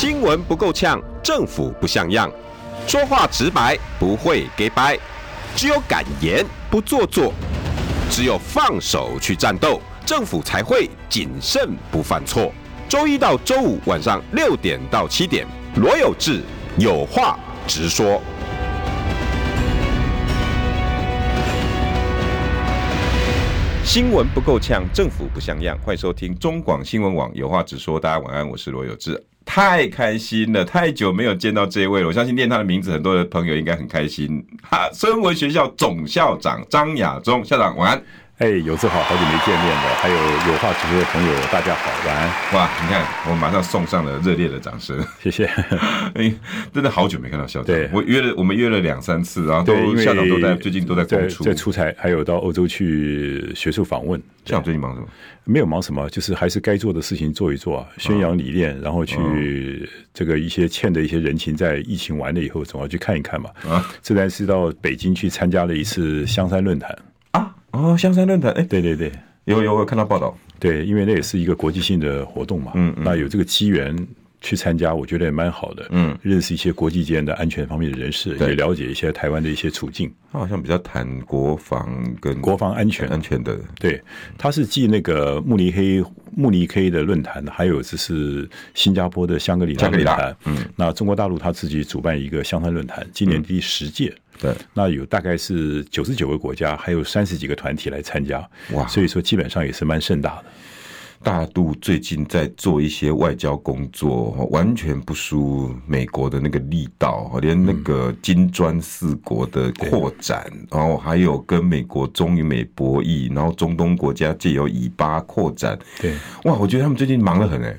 新闻不够呛，政府不像样，说话直白，不会给掰，只有敢言不做作，只有放手去战斗，政府才会谨慎不犯错。周一到周五晚上六点到七点，罗有志有话直说。新闻不够呛，政府不像样，欢迎收听中广新闻网有话直说。大家晚安，我是罗有志。太开心了，太久没有见到这位了。我相信念他的名字，很多的朋友应该很开心。哈，身为学校总校长张亚中校长，晚安。哎，有志好，好久没见面了。还有有话直说的朋友，大家好，晚安。哇，你看，我马上送上了热烈的掌声，谢谢。哎，真的好久没看到校长。对，我约了，我们约了两三次，然后都校长都在最近都在公出，在出差，还有到欧洲去学术访问。校长最近忙什么？没有忙什么，就是还是该做的事情做一做啊，宣扬理念，然后去这个一些欠的一些人情，在疫情完了以后，总要去看一看嘛。啊，这段是到北京去参加了一次香山论坛。哦，香山论坛，哎，对对对，有有我看到报道，对，因为那也是一个国际性的活动嘛，嗯，嗯，那有这个机缘去参加，我觉得也蛮好的，嗯，认识一些国际间的安全方面的人士，也了解一些台湾的一些处境。他好像比较谈国防跟国防安全。安全的，对，他是继那个慕尼黑慕尼黑的论坛，还有就是新加坡的香格里拉论坛，嗯，那中国大陆他自己主办一个香山论坛，今年第十届。嗯对，那有大概是九十九个国家，还有三十几个团体来参加，哇，所以说基本上也是蛮盛大的。大陆最近在做一些外交工作，完全不输美国的那个力道，连那个金砖四国的扩展，然后还有跟美国中与美博弈，然后中东国家借由以巴扩展，对，哇，我觉得他们最近忙得很哎。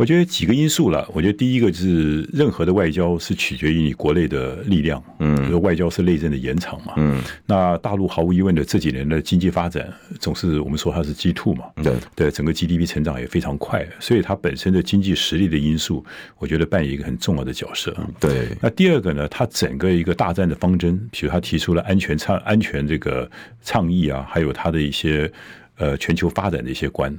我觉得几个因素了。我觉得第一个是任何的外交是取决于你国内的力量，嗯，外交是内政的延长嘛，嗯。那大陆毫无疑问的这几年的经济发展，总是我们说它是 G two 嘛，对对，整个 GDP 成长也非常快，所以它本身的经济实力的因素，我觉得扮演一个很重要的角色。对。那第二个呢，它整个一个大战的方针，比如它提出了安全倡安全这个倡议啊，还有它的一些呃全球发展的一些观。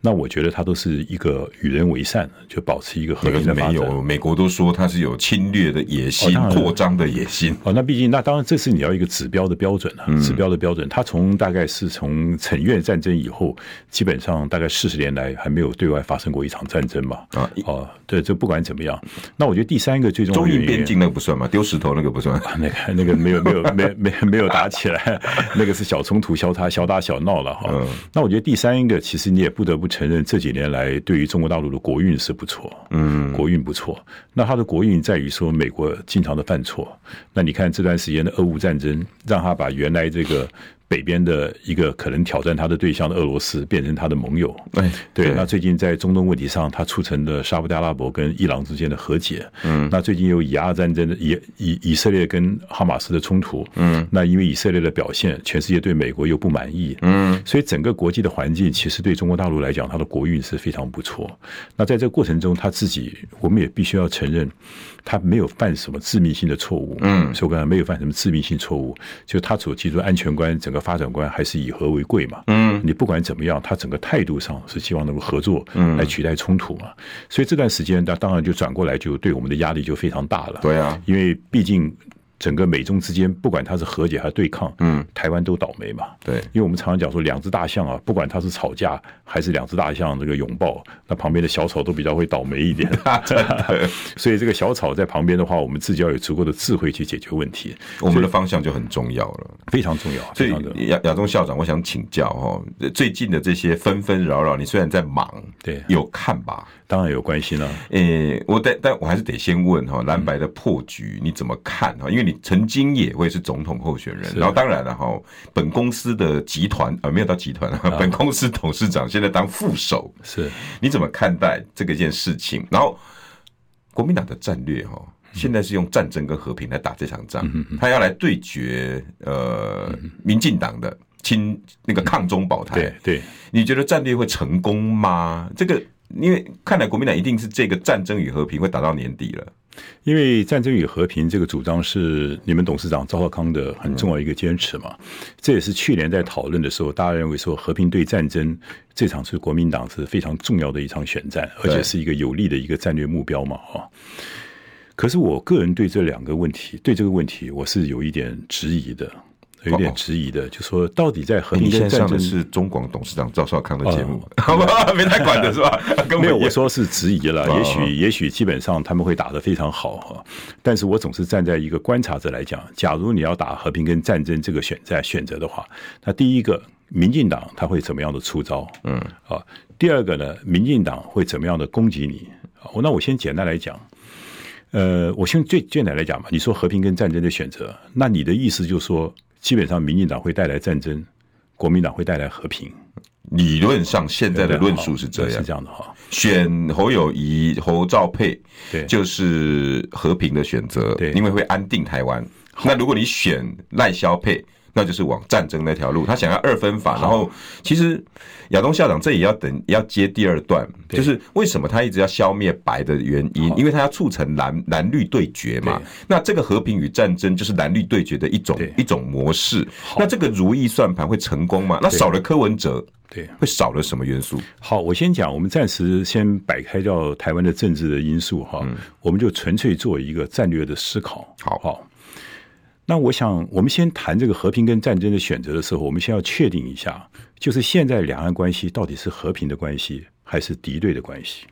那我觉得他都是一个与人为善，就保持一个和平的发展。没有，美国都说他是有侵略的野心、扩张的野心。哦，那毕竟，那当然，这是你要一个指标的标准啊，指标的标准。他从大概是从陈越战争以后，基本上大概四十年来还没有对外发生过一场战争嘛。啊，哦，对，这不管怎么样，那我觉得第三个最重要的，中印边境那个不算嘛，丢石头那个不算，那个那个没有没有没没没有打起来，那个是小冲突、小打小打小闹了哈。那我觉得第三一个，其实你也不得不。承认这几年来对于中国大陆的国运是不错，嗯，国运不错。那它的国运在于说美国经常的犯错。那你看这段时间的俄乌战争，让他把原来这个。北边的一个可能挑战他的对象的俄罗斯变成他的盟友，对对。那最近在中东问题上，他促成的沙乌地阿拉伯跟伊朗之间的和解。嗯。那最近有以阿战争的以以以色列跟哈马斯的冲突。嗯。那因为以色列的表现，全世界对美国又不满意。嗯。所以整个国际的环境，其实对中国大陆来讲，它的国运是非常不错。那在这个过程中，他自己我们也必须要承认，他没有犯什么致命性的错误。嗯。所以我刚才没有犯什么致命性错误，就他所提出的安全观整个。发展观还是以和为贵嘛？嗯，你不管怎么样，他整个态度上是希望能够合作，嗯，来取代冲突嘛。所以这段时间，他当然就转过来，就对我们的压力就非常大了。对啊，因为毕竟。整个美中之间，不管它是和解还是对抗，嗯，台湾都倒霉嘛。对，因为我们常常讲说，两只大象啊，不管它是吵架还是两只大象这个拥抱，那旁边的小草都比较会倒霉一点。所以这个小草在旁边的话，我们自己要有足够的智慧去解决问题。我们的方向就很重要了，非常重要。所以亚亚中校长，我想请教哈，最近的这些纷纷扰扰，你虽然在忙，对，有看吧？当然有关系了。诶，我但但我还是得先问哈，蓝白的破局你怎么看哈？因为你曾经也会是总统候选人，然后当然了哈，本公司的集团啊，没有到集团啊，本公司董事长现在当副手，是，你怎么看待这个件事情？然后国民党的战略哈，现在是用战争跟和平来打这场仗，他要来对决呃民进党的亲那个抗中保台，对对，你觉得战略会成功吗？这个因为看来国民党一定是这个战争与和平会打到年底了。因为战争与和平这个主张是你们董事长赵少康的很重要一个坚持嘛。这也是去年在讨论的时候，大家认为说和平对战争这场是国民党是非常重要的一场选战，而且是一个有利的一个战略目标嘛。哈。可是我个人对这两个问题，对这个问题我是有一点质疑的。有点质疑的，就说到底在和平跟战争，上的是中广董事长赵少康的节目，好吧，没太管的是吧？没有，我说是质疑了。也许，也许基本上他们会打得非常好哈。但是我总是站在一个观察者来讲，假如你要打和平跟战争这个选在选择的话，那第一个，民进党他会怎么样的出招？嗯，啊，第二个呢，民进党会怎么样的攻击你？那我先简单来讲，呃，我先最简单来讲嘛，你说和平跟战争的选择，那你的意思就是说。基本上，民进党会带来战争，国民党会带来和平。理论上，现在的论述是这样，是这样的哈。选侯友谊、侯兆佩，对，就是和平的选择，对，因为会安定台湾。那如果你选赖萧配，那就是往战争那条路，他想要二分法。然后，其实亚东校长这也要等，要接第二段，就是为什么他一直要消灭白的原因，因为他要促成蓝蓝绿对决嘛。那这个和平与战争就是蓝绿对决的一种一种模式。那这个如意算盘会成功吗？那少了柯文哲，对，会少了什么元素？好，我先讲，我们暂时先摆开掉台湾的政治的因素哈，我们就纯粹做一个战略的思考。好好。那我想，我们先谈这个和平跟战争的选择的时候，我们先要确定一下，就是现在两岸关系到底是和平的关系还是敌对的关系。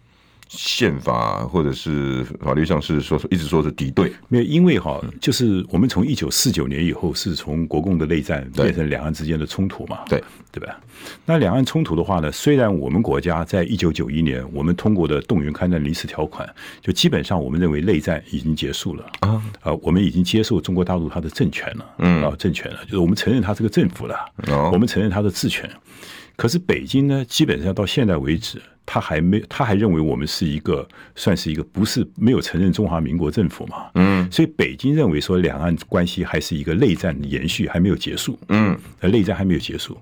宪法或者是法律上是说，一直说是敌对，没有，因为哈，就是我们从一九四九年以后是从国共的内战变成两岸之间的冲突嘛，对对吧？那两岸冲突的话呢，虽然我们国家在一九九一年我们通过的动员戡乱临时条款，就基本上我们认为内战已经结束了啊，啊，我们已经接受中国大陆它的政权了，嗯啊，政权了，就是我们承认它是个政府了，我们承认它的治权。可是北京呢，基本上到现在为止。他还没，他还认为我们是一个，算是一个不是没有承认中华民国政府嘛？嗯，所以北京认为说两岸关系还是一个内战延续，还没有结束。嗯，内战还没有结束，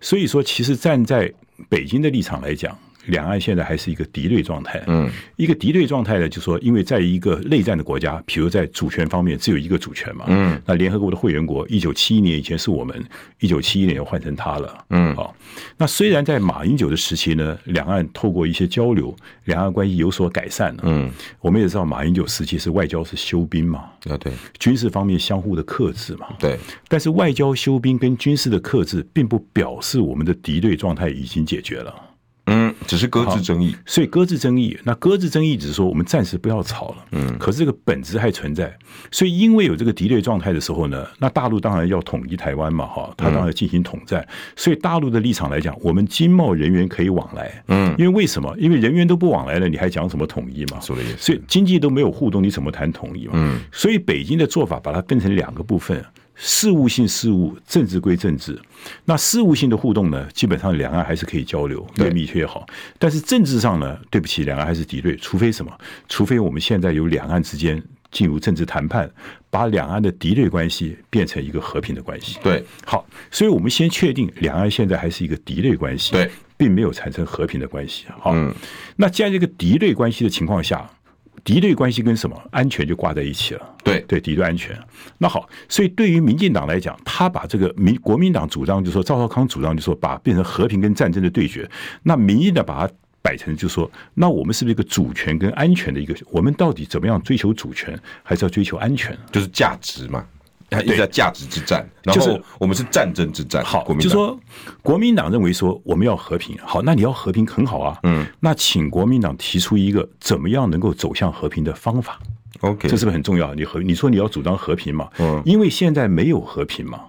所以说其实站在北京的立场来讲。两岸现在还是一个敌对状态，嗯，一个敌对状态呢，就是说，因为在一个内战的国家，比如在主权方面只有一个主权嘛，嗯，那联合国的会员国，一九七一年以前是我们，一九七一年又换成他了，嗯，好，那虽然在马英九的时期呢，两岸透过一些交流，两岸关系有所改善了，嗯，我们也知道马英九时期是外交是休兵嘛，啊对，军事方面相互的克制嘛，对，但是外交休兵跟军事的克制，并不表示我们的敌对状态已经解决了。嗯，只是搁置争议，所以搁置争议，那搁置争议只是说我们暂时不要吵了。嗯，可是这个本质还存在，所以因为有这个敌对状态的时候呢，那大陆当然要统一台湾嘛，哈，他当然要进行统战。所以大陆的立场来讲，我们经贸人员可以往来。嗯，因为为什么？因为人员都不往来了，你还讲什么统一嘛？说的也是。所以经济都没有互动，你怎么谈统一嘛？嗯，所以北京的做法把它分成两个部分。事务性事务，政治归政治。那事务性的互动呢，基本上两岸还是可以交流，越密切越好。但是政治上呢，对不起，两岸还是敌对。除非什么？除非我们现在有两岸之间进入政治谈判，把两岸的敌对关系变成一个和平的关系。对，好，所以我们先确定两岸现在还是一个敌对关系，对，并没有产生和平的关系。好，嗯，那在这个敌对关系的情况下。敌对关系跟什么安全就挂在一起了？对对，敌对安全。那好，所以对于民进党来讲，他把这个民国民党主张，就是说赵少康主张，就是说把变成和平跟战争的对决。那民进党把它摆成，就是说，那我们是不是一个主权跟安全的一个？我们到底怎么样追求主权，还是要追求安全？就是价值嘛。它一直在价值之战，就是我们是战争之战。好，就说国民党认为说我们要和平，好，那你要和平很好啊。嗯，那请国民党提出一个怎么样能够走向和平的方法。OK，这是不是很重要？你和你说你要主张和平嘛？嗯，因为现在没有和平嘛。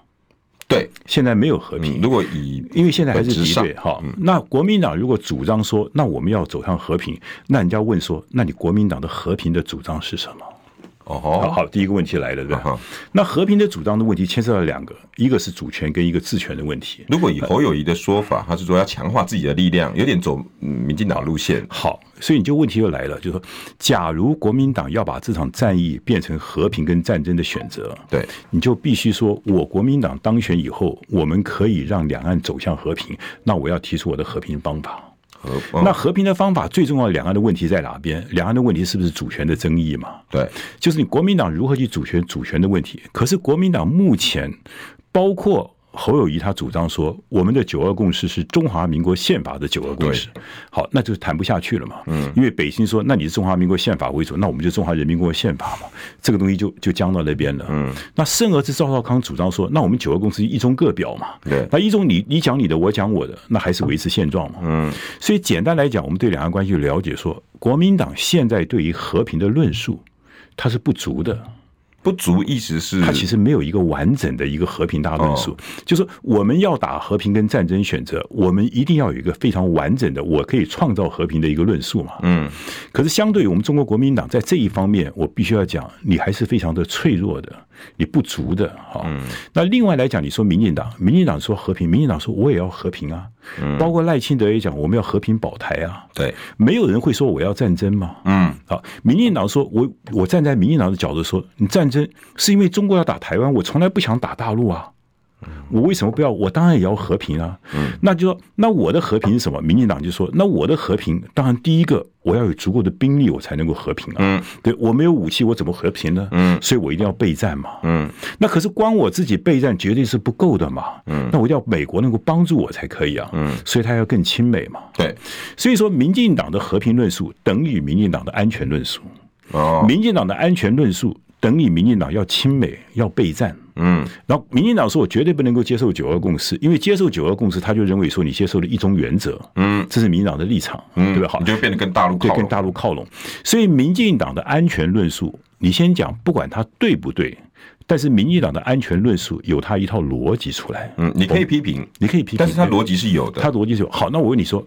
对，现在没有和平。如果以因为现在还是敌对哈，那国民党如果主张说那我们要走向和平，那人家问说，那你国民党的和平的主张是什么？哦，好，好，第一个问题来了，对吧？那和平的主张的问题牵涉到两个，一个是主权跟一个治权的问题。如果以侯友谊的说法，他是说要强化自己的力量，有点走民进党路线。好，所以你就问题又来了，就是说，假如国民党要把这场战役变成和平跟战争的选择，对，你就必须说，我国民党当选以后，我们可以让两岸走向和平，那我要提出我的和平方法。和那和平的方法最重要，两岸的问题在哪边？两岸的问题是不是主权的争议嘛？对，就是你国民党如何去主权主权的问题。可是国民党目前包括。侯友谊他主张说，我们的九二共识是中华民国宪法的九二共识，好，那就谈不下去了嘛。嗯，因为北京说，那你是中华民国宪法为主，那我们就中华人民共和国宪法嘛，这个东西就就僵到那边了。嗯，那甚而是赵少康主张说，那我们九二共识一中各表嘛。对，那一中你你讲你的，我讲我的，那还是维持现状嘛。嗯，所以简单来讲，我们对两岸关系了解说，国民党现在对于和平的论述，它是不足的。不足，意思是他其实没有一个完整的一个和平大论述。哦、就是我们要打和平跟战争选择，我们一定要有一个非常完整的，我可以创造和平的一个论述嘛。嗯。可是相对于我们中国国民党在这一方面，我必须要讲，你还是非常的脆弱的，你不足的。哈。嗯。那另外来讲，你说民进党，民进党说和平，民进党说我也要和平啊。嗯。包括赖清德也讲，我们要和平保台啊。对。没有人会说我要战争嘛。嗯。好，民进党说我我站在民进党的角度说，你战争。是因为中国要打台湾，我从来不想打大陆啊！我为什么不要？我当然也要和平啊！那就说，那我的和平是什么？民进党就说，那我的和平，当然第一个，我要有足够的兵力，我才能够和平啊！对，我没有武器，我怎么和平呢？所以我一定要备战嘛！那可是光我自己备战绝对是不够的嘛！那我一定要美国能够帮助我才可以啊！所以他要更亲美嘛！对，所以说，民进党的和平论述等于民进党的安全论述。哦，民进党的安全论述。等你民进党要亲美要备战，嗯，然后民进党说，我绝对不能够接受九二共识，因为接受九二共识，他就认为说你接受了一中原则，嗯，这是民进党的立场，嗯，对吧？好，你就变得跟大陆对跟大陆靠拢，所以民进党的安全论述，你先讲，不管他对不对。但是民进党的安全论述有他一套逻辑出来，嗯，你可以批评，你可以批评，但是他逻辑是有的，他逻辑是有。好，那我问你说，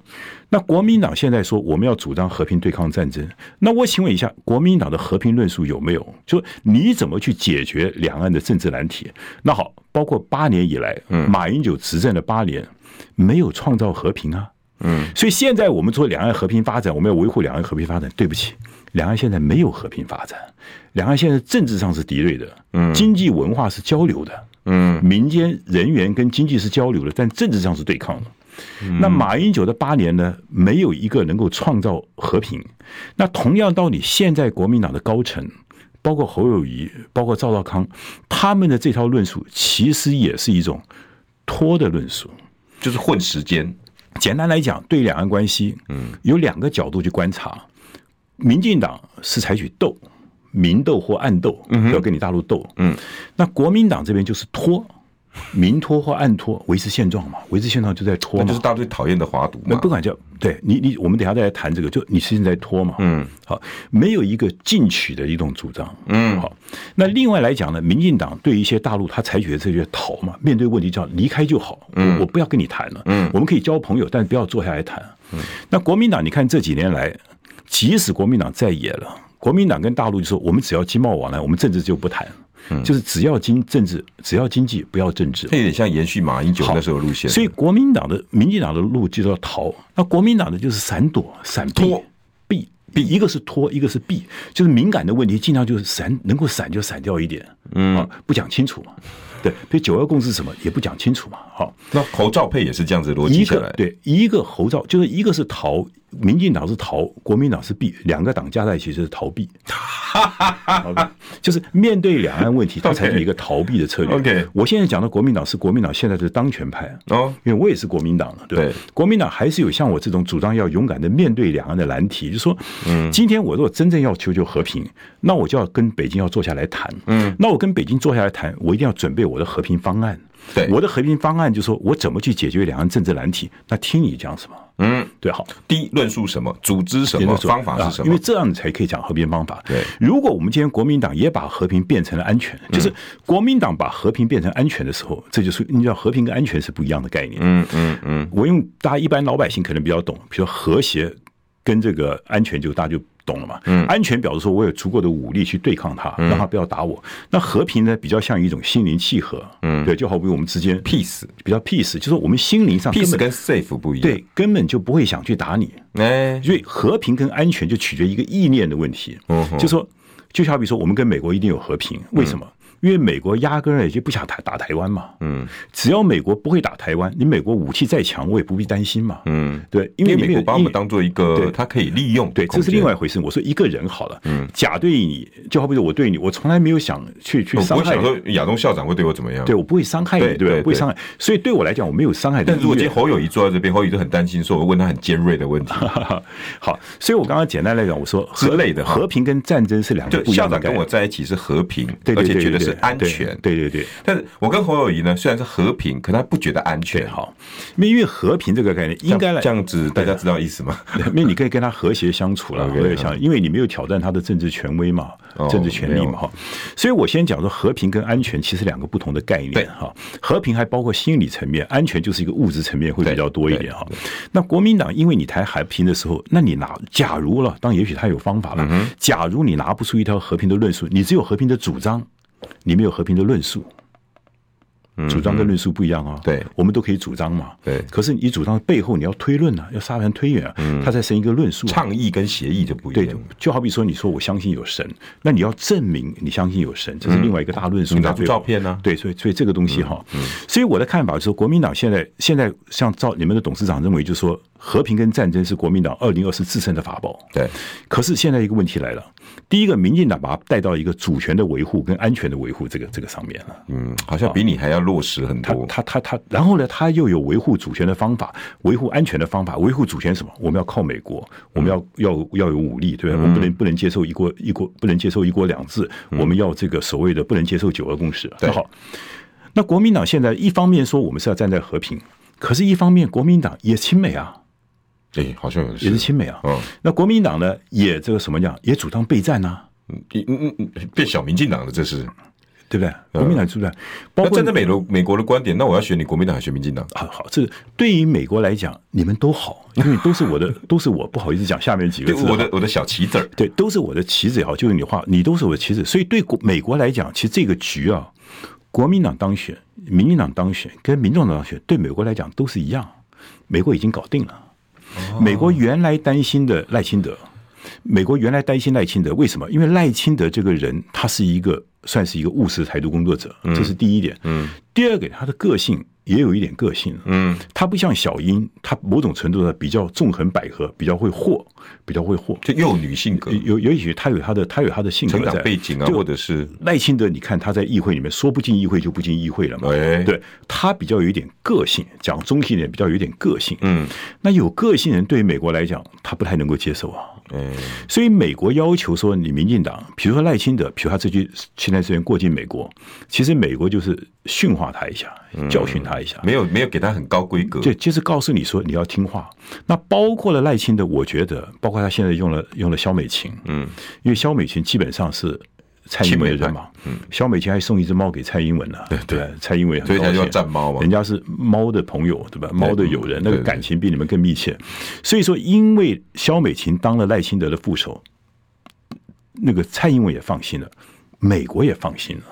那国民党现在说我们要主张和平对抗战争，那我请问一下，国民党的和平论述有没有？就你怎么去解决两岸的政治难题？那好，包括八年以来，嗯，马英九执政的八年，没有创造和平啊，嗯，所以现在我们说两岸和平发展，我们要维护两岸和平发展，对不起。两岸现在没有和平发展，两岸现在政治上是敌对的，嗯，经济文化是交流的，嗯，民间人员跟经济是交流的，但政治上是对抗的。那马英九的八年呢，没有一个能够创造和平。那同样道理，现在国民党的高层，包括侯友谊，包括赵少康，他们的这套论述其实也是一种拖的论述，就是混时间。简单来讲，对两岸关系，嗯，有两个角度去观察。民进党是采取斗，明斗或暗斗，要跟你大陆斗。嗯，那国民党这边就是拖，明拖或暗拖，维持现状嘛，维持现状就在拖嘛，就是大家最讨厌的华独。那不管叫对你你，我们等下再来谈这个，就你现在在拖嘛。嗯，好，没有一个进取的一种主张。嗯，好，那另外来讲呢，民进党对一些大陆他采取的这些逃嘛，面对问题叫离开就好。嗯，我不要跟你谈了。嗯，我们可以交朋友，但是不要坐下来谈。嗯，那国民党，你看这几年来。即使国民党在野了，国民党跟大陆就说：我们只要经贸往来，我们政治就不谈。嗯，就是只要经政治，只要经济，不要政治。这有点像延续马英九那时候路线。所以国民党的、民进党的路就叫逃，那国民党的就是闪躲、闪避、避避，一个是拖，一个是避，就是敏感的问题，尽量就是闪，能够闪就闪掉一点。嗯，不讲清楚嘛。对，所以九二共识什么也不讲清楚嘛。好，那侯兆配也是这样子逻辑下来。对，一个侯兆就是一个是逃，民进党是逃，国民党是避，两个党加在一起就是逃避。就是面对两岸问题，他采取一个逃避的策略。OK，我现在讲的国民党是国民党现在的当权派哦，因为我也是国民党了，对，国民党还是有像我这种主张要勇敢的面对两岸的难题，就是说，嗯，今天我如果真正要求求和平，那我就要跟北京要坐下来谈，嗯，那我跟北京坐下来谈，我一定要准备我的和平方案。对，我的和平方案就是说我怎么去解决两岸政治难题？那听你讲什么？嗯，对，好。第一，论述什么？组织什么？方法是什么？因为这样你才可以讲和平方法。对，如果我们今天国民党也把和平变成了安全，就是国民党把和平变成安全的时候，这就是你知道和平跟安全是不一样的概念。嗯嗯嗯，我用大家一般老百姓可能比较懂，比如说和谐跟这个安全，就大家就。懂了吗？嗯，安全表示说我有足够的武力去对抗他，让他不要打我。那和平呢，比较像一种心灵契合。嗯，对，就好比我们之间 peace 比较 peace，就是我们心灵上 peace 跟 safe 不一样，对，根本就不会想去打你。哎，所以和平跟安全就取决于一个意念的问题。嗯，就说就好比说我们跟美国一定有和平，为什么？因为美国压根儿也就不想打打台湾嘛。嗯，只要美国不会打台湾，你美国武器再强，我也不必担心嘛。嗯，对，因为美国把我们当做一个，他可以利用，对，这是另外一回事。我说一个人好了，嗯，甲对你，就好比说我对你，我从来没有想去去伤害。我想说亚东校长会对我怎么样？对我不会伤害你，对不会伤害。所以对我来讲，我没有伤害。但如果今天侯友谊坐在这边，侯友谊就很担心，说我问他很尖锐的问题。好，所以我刚刚简单来讲，我说之类的和平跟战争是两个不一样的。校长跟我在一起是和平，而且觉得是安全。对对对。但是我跟侯友宜呢，虽然是和平，可他不觉得安全。好，因为和平这个概念应该来这样子，大家知道意思吗？因为你可以跟他和谐相处了，我也想，因为你没有挑战他的政治权威嘛，政治权利嘛哈。所以我先讲说和平跟安全其实两个不同的概念哈。和平还包括心理层面，安全就是一个物质层面会比较多一点哈。那国民党因为你谈和平的时候，那你拿假如了，当然也许他有方法了。假如你拿不出一条和平的论述，你只有和平的主张，你没有和平的论述。主张跟论述不一样啊，对，我们都可以主张嘛，对。可是你主张背后你要推论啊，要沙盘推演啊，它才成一个论述。倡议跟协议就不一样。对，就好比说你说我相信有神，那你要证明你相信有神，这是另外一个大论述。你拿出照片呢？对，所以所以这个东西哈，所以我的看法是，国民党现在现在像照你们的董事长认为，就是说。和平跟战争是国民党二零二四自身的法宝。对，可是现在一个问题来了，第一个，民进党把它带到一个主权的维护跟安全的维护这个这个上面了。嗯，好像比你还要落实很多。他他他，然后呢，他又有维护主权的方法，维护安全的方法，维护主权什么？我们要靠美国，我们要要要有武力，对吧？我们不能不能接受一国一国，不能接受一国两制，我们要这个所谓的不能接受九二共识。对，好，那国民党现在一方面说我们是要站在和平，可是一方面国民党也亲美啊。对，好像也是亲美啊。嗯，那国民党呢，也这个什么讲，也主张备战呐。嗯嗯嗯，变小民进党了，这是对不对？国民党是不是？包括站在美国美国的观点，那我要选你国民党还是选民进党？好好，这对于美国来讲，你们都好，因为都是我的，都是我不好意思讲下面几个字，我的我的小棋子儿，对，都是我的棋子也好，就是你话，你都是我的棋子，所以对国美国来讲，其实这个局啊，国民党当选，民进党当选，跟民众党当选，对美国来讲都是一样，美国已经搞定了。美国原来担心的赖清德，美国原来担心赖清德，为什么？因为赖清德这个人，他是一个算是一个务实台独工作者，这是第一点。嗯，第二个，他的个性。也有一点个性，嗯，他不像小英，他某种程度的比较纵横捭阖，比较会和，比较会和，就幼女性格，有有一些他有他的他有他的性格成长背景啊，或者是。赖清德，你看他在议会里面说不进议会就不进议会了嘛，对，他比较有一点个性，讲中性点比较有点个性，嗯，那有个性人对于美国来讲，他不太能够接受啊，嗯，所以美国要求说你民进党，比如说赖清德，比如他这句现在这边过境美国，其实美国就是训话他一下，教训他一下，没有没有给他很高规格，就就是告诉你说你要听话。那包括了赖清德，我觉得包括他现在用了用了肖美琴，嗯，因为肖美琴基本上是蔡英文的人嘛，嗯，萧美琴还送一只猫给蔡英文呢，对对，蔡英文很猫嘛，人家是猫的朋友对吧？猫的友人，那个感情比你们更密切。所以说，因为萧美琴当了赖清德的副手，那个蔡英文也放心了，美国也放心了。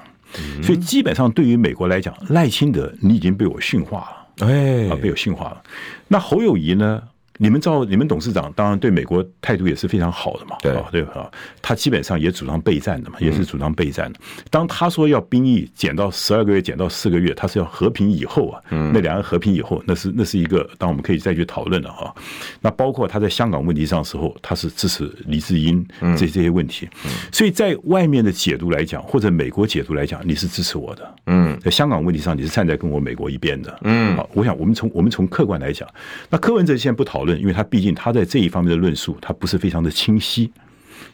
所以基本上，对于美国来讲，赖清德你已经被我驯化了，哎，啊，被我驯化了。那侯友谊呢？你们照你们董事长当然对美国态度也是非常好的嘛，对。对吧？他基本上也主张备战的嘛，也是主张备战的。当他说要兵役减到十二个月，减到四个月，他是要和平以后啊，那两岸和平以后，那是那是一个，当我们可以再去讨论的哈。那包括他在香港问题上的时候，他是支持李志英这这些问题，所以在外面的解读来讲，或者美国解读来讲，你是支持我的，嗯，在香港问题上你是站在跟我美国一边的，嗯，好，我想我们从我们从客观来讲，那柯文哲现在不讨论。因为他毕竟他在这一方面的论述，他不是非常的清晰。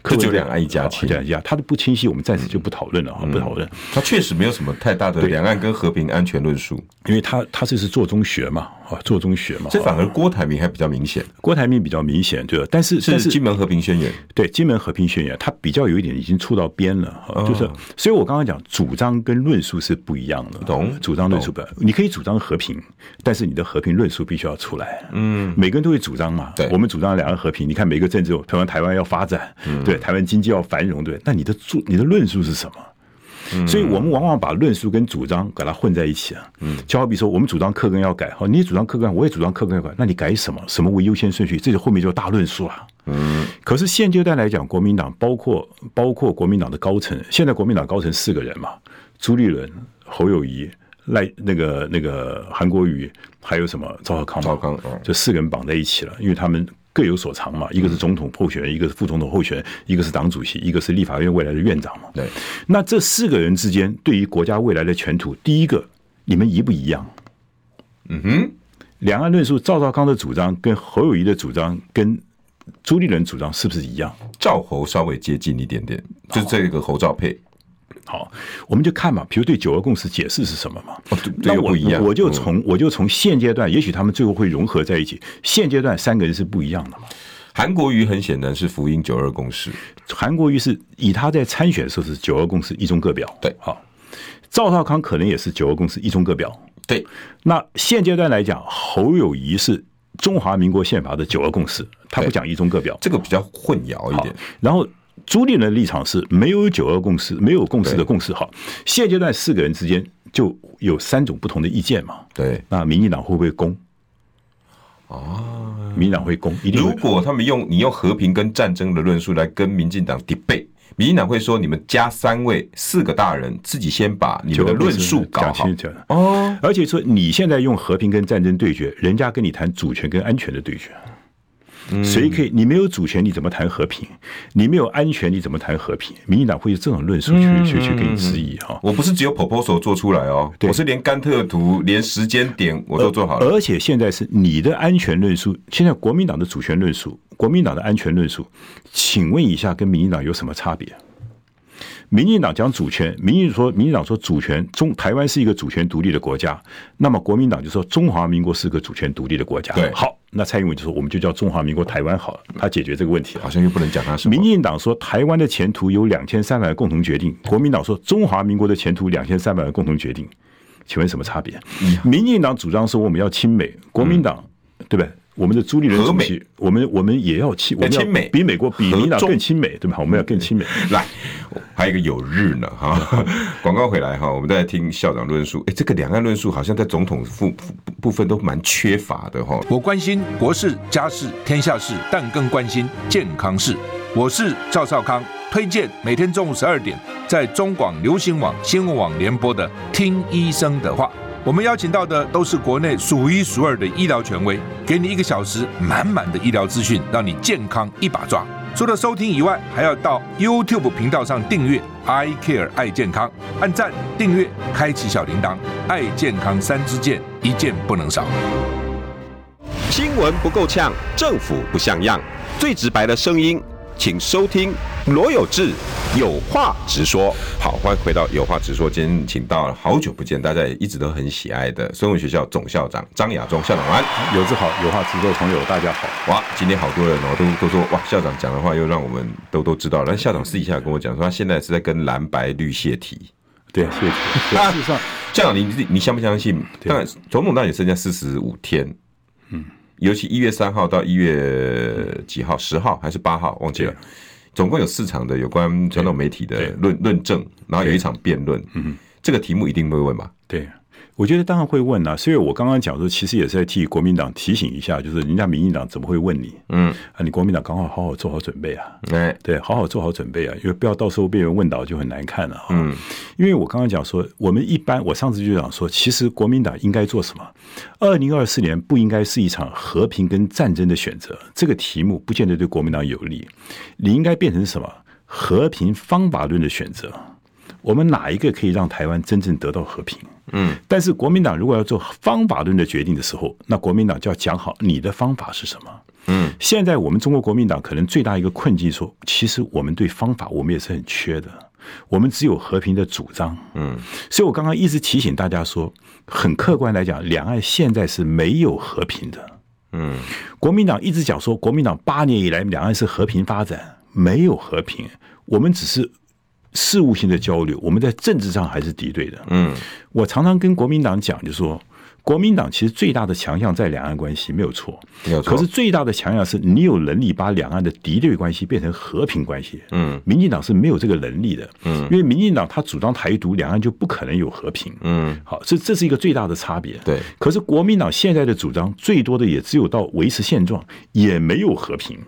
这就两岸一家亲，这样他的不清晰，我们暂时就不讨论了啊，不讨论。他确实没有什么太大的两岸跟和平安全论述，因为他他这是做中学嘛，啊，做中学嘛。这反而郭台铭还比较明显，郭台铭比较明显，对吧？但是是金门和平宣言，对金门和平宣言，他比较有一点已经触到边了，就是，所以我刚刚讲主张跟论述是不一样的，懂？主张论述不，你可以主张和平，但是你的和平论述必须要出来，嗯，每个人都会主张嘛，对，我们主张两岸和平，你看每个政治，台湾台湾要发展，对，台湾经济要。繁荣对，那你的主你的论述是什么？所以我们往往把论述跟主张给它混在一起啊。嗯，就好比说，我们主张课纲要改，好，你主张课纲，我也主张课纲要改，那你改什么？什么为优先顺序？这就后面就大论述了。嗯，可是现阶段来讲，国民党包括包括国民党的高层，现在国民党高层四个人嘛。朱立伦、侯友谊、赖那个那个韩国瑜，还有什么赵少康？赵少康，这四个人绑在一起了，因为他们各有所长嘛。一个是总统候选人，一个是副总统候选人，一个是党主席，一个是立法院未来的院长嘛。对。那这四个人之间，对于国家未来的前途，第一个，你们一不一样？嗯哼。两岸论述，赵少康的主张跟侯友谊的主张跟朱立伦主张是不是一样？赵侯稍微接近一点点，就是这个侯赵配。好，我们就看嘛，比如对九二共识解释是什么嘛？哦，这个不一样。我就从我就从现阶段，也许他们最后会融合在一起。现阶段三个人是不一样的嘛？韩国瑜很显然是福音九二共识，韩国瑜是以他在参选的时候是九二共识一中各表。对，好，赵少康可能也是九二共识一中各表。对，那现阶段来讲，侯友谊是中华民国宪法的九二共识，他不讲一中各表，这个比较混淆一点。然后朱立伦的立场是没有九二共识，没有共识的共识。好，现阶段四个人之间就有三种不同的意见嘛。对，那民进党会不会攻？哦，民进党会攻，一定。如果他们用你用和平跟战争的论述来跟民进党 debate。民进党会说：“你们加三位，四个大人自己先把你们的论述搞好哦。”而且说你现在用和平跟战争对决，人家跟你谈主权跟安全的对决。谁可以？你没有主权，你怎么谈和平？你没有安全，你怎么谈和平？民进党会有这种论述去去去给你质疑哈。我不是只有 proposal 做出来哦，我是连甘特图、连时间点我都做好了。而且现在是你的安全论述，现在国民党的主权论述，国民党的安全论述，请问一下，跟民进党有什么差别？民进党讲主权，民进说，民进党说主权中台湾是一个主权独立的国家，那么国民党就说中华民国是个主权独立的国家。对，好，那蔡英文就说我们就叫中华民国台湾好了，他解决这个问题，好像又不能讲他什么。民进党说台湾的前途由两千三百人共同决定，国民党说中华民国的前途两千三百人共同决定，请问什么差别？民进党主张说我们要亲美，国民党对不对？我们的朱立伦主席，我们我们也要亲，我们要比美国比民进党更亲美，对吧？我们要更亲美。来，还有一个有日呢哈。广告回来哈，我们再来听校长论述。哎，这个两岸论述好像在总统部部分都蛮缺乏的哈。我关心国事、家事、天下事，但更关心健康事。我是赵少康，推荐每天中午十二点在中广流行网新闻网联播的《听医生的话》。我们邀请到的都是国内数一数二的医疗权威，给你一个小时满满的医疗资讯，让你健康一把抓。除了收听以外，还要到 YouTube 频道上订阅 “I Care 爱健康”，按赞、订阅、开启小铃铛，爱健康三支箭，一件不能少。新闻不够呛，政府不像样，最直白的声音。请收听罗有志有话直说。好，欢迎回到有话直说。今天请到了好久不见，大家也一直都很喜爱的孙文学校总校长张亚中校长安。有志好，有话直说的朋友大家好。哇，今天好多人哦，都都说哇，校长讲的话又让我们都都知道了。但校长私底下跟我讲说，他现在是在跟蓝白绿泄题。对，泄题。事实上，校长，你你相不相信？当然，总统大选剩下四十五天。嗯。尤其一月三号到一月几号，十号还是八号，忘记了。总共有四场的有关传统媒体的论论证，然后有一场辩论。嗯，这个题目一定会问吧？对。我觉得当然会问啊，所以我刚刚讲说，其实也是在替国民党提醒一下，就是人家民进党怎么会问你？嗯，啊，你国民党刚好好好做好准备啊，对对，好好做好准备啊，因为不要到时候被人问倒就很难看了。嗯，因为我刚刚讲说，我们一般我上次就讲说，其实国民党应该做什么？二零二四年不应该是一场和平跟战争的选择，这个题目不见得对国民党有利，你应该变成什么？和平方法论的选择。我们哪一个可以让台湾真正得到和平？嗯，但是国民党如果要做方法论的决定的时候，那国民党就要讲好你的方法是什么。嗯，现在我们中国国民党可能最大一个困境说，其实我们对方法我们也是很缺的，我们只有和平的主张。嗯，所以我刚刚一直提醒大家说，很客观来讲，两岸现在是没有和平的。嗯，国民党一直讲说，国民党八年以来两岸是和平发展，没有和平，我们只是。事务性的交流，我们在政治上还是敌对的。嗯，我常常跟国民党讲，就说，国民党其实最大的强项在两岸关系没有错，没有错。可是最大的强项是你有能力把两岸的敌对关系变成和平关系。嗯，民进党是没有这个能力的。嗯，因为民进党他主张台独，两岸就不可能有和平。嗯，好，这这是一个最大的差别。对，可是国民党现在的主张最多的也只有到维持现状，也没有和平。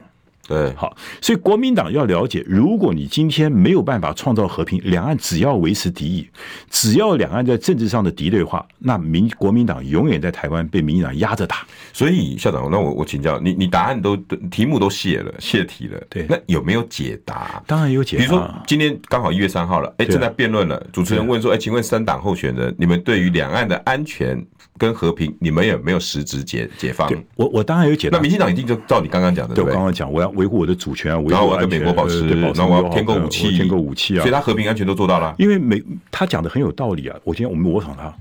对，好，所以国民党要了解，如果你今天没有办法创造和平，两岸只要维持敌意，只要两岸在政治上的敌对化，那民国民党永远在台湾被民进党压着打。所以校长，那我我请教你，你答案都题目都泄了，泄题了，对，那有没有解答？当然有解答。比如说今天刚好一月三号了，哎，正在辩论了，主持人问说，哎，请问三党候选人，你们对于两岸的安全跟和平，你们也没有实质解解放？我我当然有解放。那民进党一定就照你刚刚讲的，对，我刚刚讲，我要维护我的主权啊，我跟美国保持，然后我要添购武器，添购武器啊，所以他和平安全都做到了。因为美他讲的很有道理啊，我今天我们模仿他。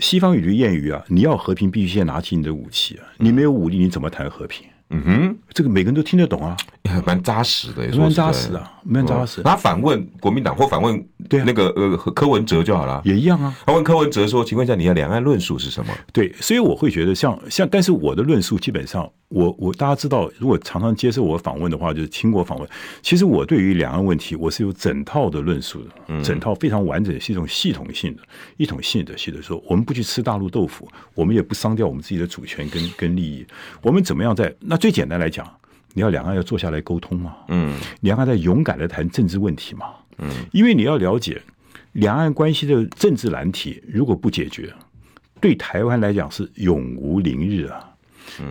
西方有句谚语啊，你要和平必须先拿起你的武器啊，你没有武力你怎么谈和平？嗯哼，这个每个人都听得懂啊，蛮扎实的，蛮扎实的，蛮扎实。他反问国民党或反问对那个呃柯文哲就好了，也一样啊。他问柯文哲说：“请问一下，你的两岸论述是什么？”对，所以我会觉得像像，但是我的论述基本上。我我大家知道，如果常常接受我访问的话，就是听过访问。其实我对于两岸问题，我是有整套的论述的，整套非常完整，是一种系统性的、一统性的，系的说，我们不去吃大陆豆腐，我们也不伤掉我们自己的主权跟跟利益。我们怎么样在？那最简单来讲，你要两岸要坐下来沟通嘛，嗯，两岸在勇敢的谈政治问题嘛，嗯，因为你要了解两岸关系的政治难题，如果不解决，对台湾来讲是永无宁日啊。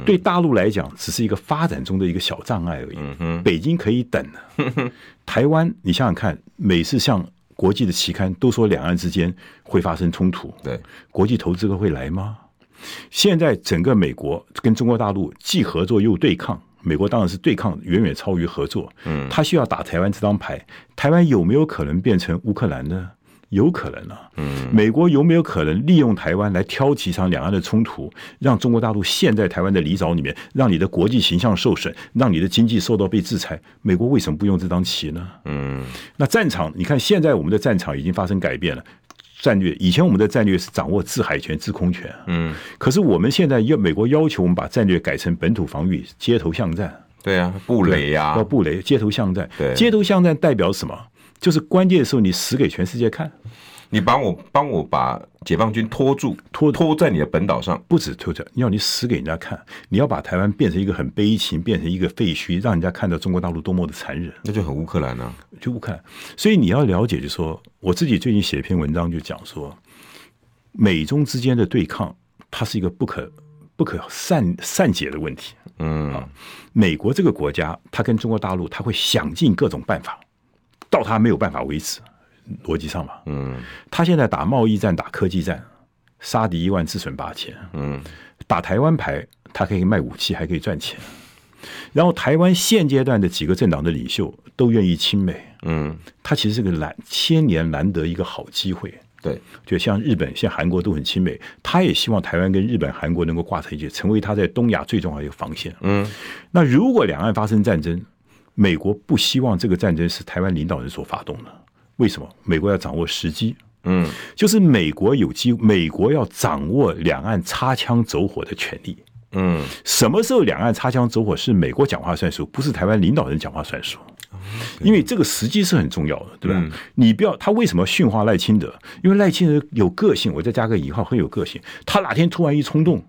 对大陆来讲，只是一个发展中的一个小障碍而已。嗯哼，北京可以等。台湾，你想想看，每次像国际的期刊都说两岸之间会发生冲突，对，国际投资客会来吗？现在整个美国跟中国大陆既合作又对抗，美国当然是对抗远远超于合作。嗯，他需要打台湾这张牌，台湾有没有可能变成乌克兰呢？有可能啊，嗯，美国有没有可能利用台湾来挑起一场两岸的冲突，让中国大陆陷在台湾的泥沼里面，让你的国际形象受损，让你的经济受到被制裁？美国为什么不用这张棋呢？嗯，那战场，你看现在我们的战场已经发生改变了，战略以前我们的战略是掌握制海权、制空权，嗯，可是我们现在要美国要求我们把战略改成本土防御、街头巷战，对啊，布雷呀，要布雷、街头巷战，对，街头巷战代表什么？就是关键的时候，你死给全世界看。你帮我帮我把解放军拖住，拖拖在你的本岛上，不止拖着，要你死给人家看。你要把台湾变成一个很悲情，变成一个废墟，让人家看到中国大陆多么的残忍。那就很乌克兰啊，就乌克兰。所以你要了解，就是说，我自己最近写一篇文章，就讲说，美中之间的对抗，它是一个不可不可善善解的问题。嗯，美国这个国家，它跟中国大陆，它会想尽各种办法。到他没有办法维持，逻辑上嘛，嗯，他现在打贸易战、打科技战，杀敌一万自损八千，嗯，打台湾牌，他可以卖武器，还可以赚钱。然后台湾现阶段的几个政党的领袖都愿意亲美，嗯，他其实是个难千年难得一个好机会，对，就像日本、像韩国都很亲美，他也希望台湾跟日本、韩国能够挂在一起，成为他在东亚最重要的一个防线，嗯，那如果两岸发生战争，美国不希望这个战争是台湾领导人所发动的，为什么？美国要掌握时机，嗯，就是美国有机，美国要掌握两岸擦枪走火的权利，嗯，什么时候两岸擦枪走火是美国讲话算数，不是台湾领导人讲话算数，因为这个时机是很重要的，对吧？你不要他为什么驯化赖清德？因为赖清德有个性，我再加个引号，很有个性。他哪天突然一冲动，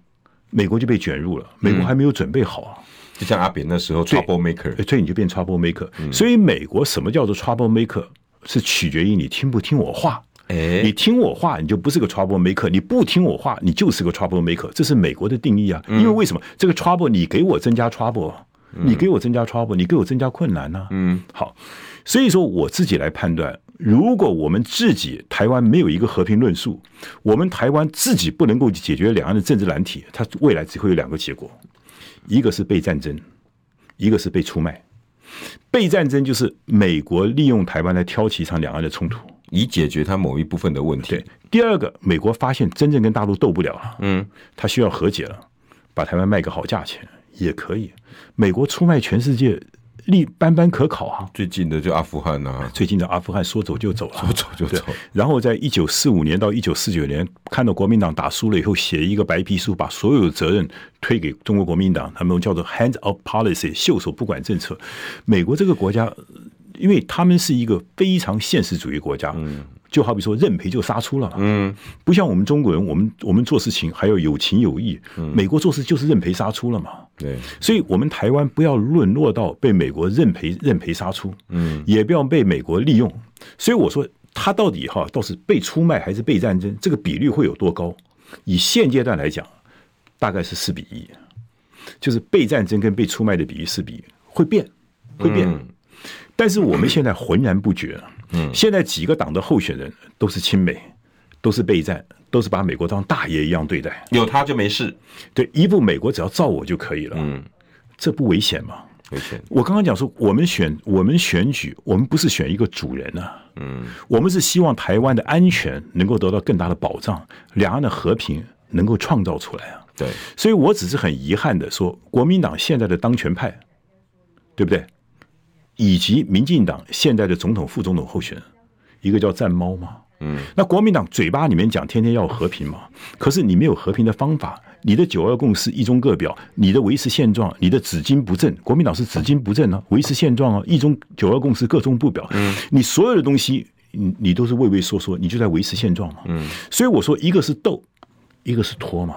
美国就被卷入了，美国还没有准备好啊。就像阿扁那时候，trouble maker，所以你就变 trouble maker。所以美国什么叫做 trouble maker，是取决于你听不听我话。哎，你听我话，你就不是个 trouble maker；你不听我话，你就是个 trouble maker。这是美国的定义啊。因为为什么这个 trouble，你给我增加 trouble，你给我增加 trouble，你给我增加困难呢？嗯，好。所以说我自己来判断，如果我们自己台湾没有一个和平论述，我们台湾自己不能够解决两岸的政治难题，它未来只会有两个结果。一个是被战争，一个是被出卖。被战争就是美国利用台湾来挑起一场两岸的冲突，以解决它某一部分的问题。对，第二个，美国发现真正跟大陆斗不了了，嗯，他需要和解了，把台湾卖个好价钱也可以。美国出卖全世界。力斑斑可考啊！最近的就阿富汗呐、啊，最近的阿富汗说走就走了，说走就走。然后在一九四五年到一九四九年，看到国民党打输了以后，写一个白皮书，把所有的责任推给中国国民党，他们叫做 “hands off policy”，袖手不管政策。美国这个国家因为他们是一个非常现实主义国家，嗯，就好比说认赔就杀出了，嗯，不像我们中国人，我们我们做事情还要有情有义，嗯，美国做事就是认赔杀出了嘛，对，所以我们台湾不要沦落到被美国认赔认赔杀出，嗯，也不要被美国利用，所以我说他到底哈，倒是被出卖还是被战争，这个比率会有多高？以现阶段来讲，大概是四比一，就是被战争跟被出卖的比例四比一，会变，会变。嗯。但是我们现在浑然不觉，嗯，现在几个党的候选人都是亲美，都是备战，都是把美国当大爷一样对待，有他就没事，对，一部美国只要造我就可以了，嗯，这不危险吗？危险。我刚刚讲说，我们选我们选举，我们不是选一个主人啊，嗯，我们是希望台湾的安全能够得到更大的保障，两岸的和平能够创造出来啊，对，所以我只是很遗憾的说，国民党现在的当权派，对不对？以及民进党现在的总统、副总统候选人，一个叫战猫嘛，嗯，那国民党嘴巴里面讲天天要和平嘛，可是你没有和平的方法，你的九二共识、一中各表，你的维持现状，你的只金不正，国民党是只金不正啊，维持现状啊，一中九二共识各中不表，嗯，你所有的东西，你你都是畏畏缩缩，你就在维持现状嘛，嗯，所以我说一个是斗，一个是拖嘛，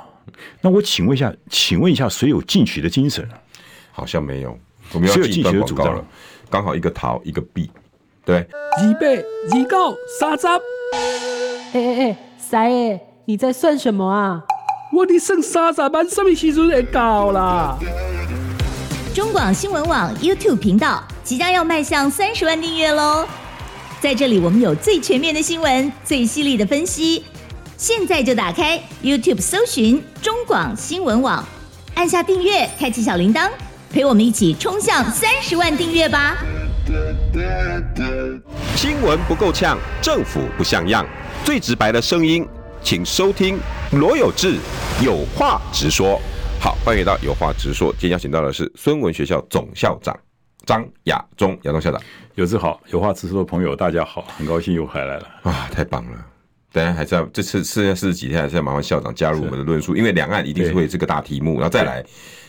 那我请问一下，请问一下，谁有进取的精神？好像没有，我们要进取的主张了。刚好一个桃一个币，对。二八二九三十。哎哎哎，三爷，你在算什么啊？我的剩三十万，什么时阵会到啦？中广新闻网 YouTube 频道即将要迈向三十万订阅喽！在这里，我们有最全面的新闻，最犀利的分析。现在就打开 YouTube 搜寻中广新闻网，按下订阅，开启小铃铛。陪我们一起冲向三十万订阅吧！新闻不够呛，政府不像样，最直白的声音，请收听罗有志有话直说。好，欢迎来到有话直说。今天邀请到的是孙文学校总校长张亚中，亚中校长。有志好，有话直说的朋友大家好，很高兴又回来了啊，太棒了！当然还是要这次剩下四十几天，还是要麻烦校长加入我们的论述，因为两岸一定是会这个大题目，然后再来。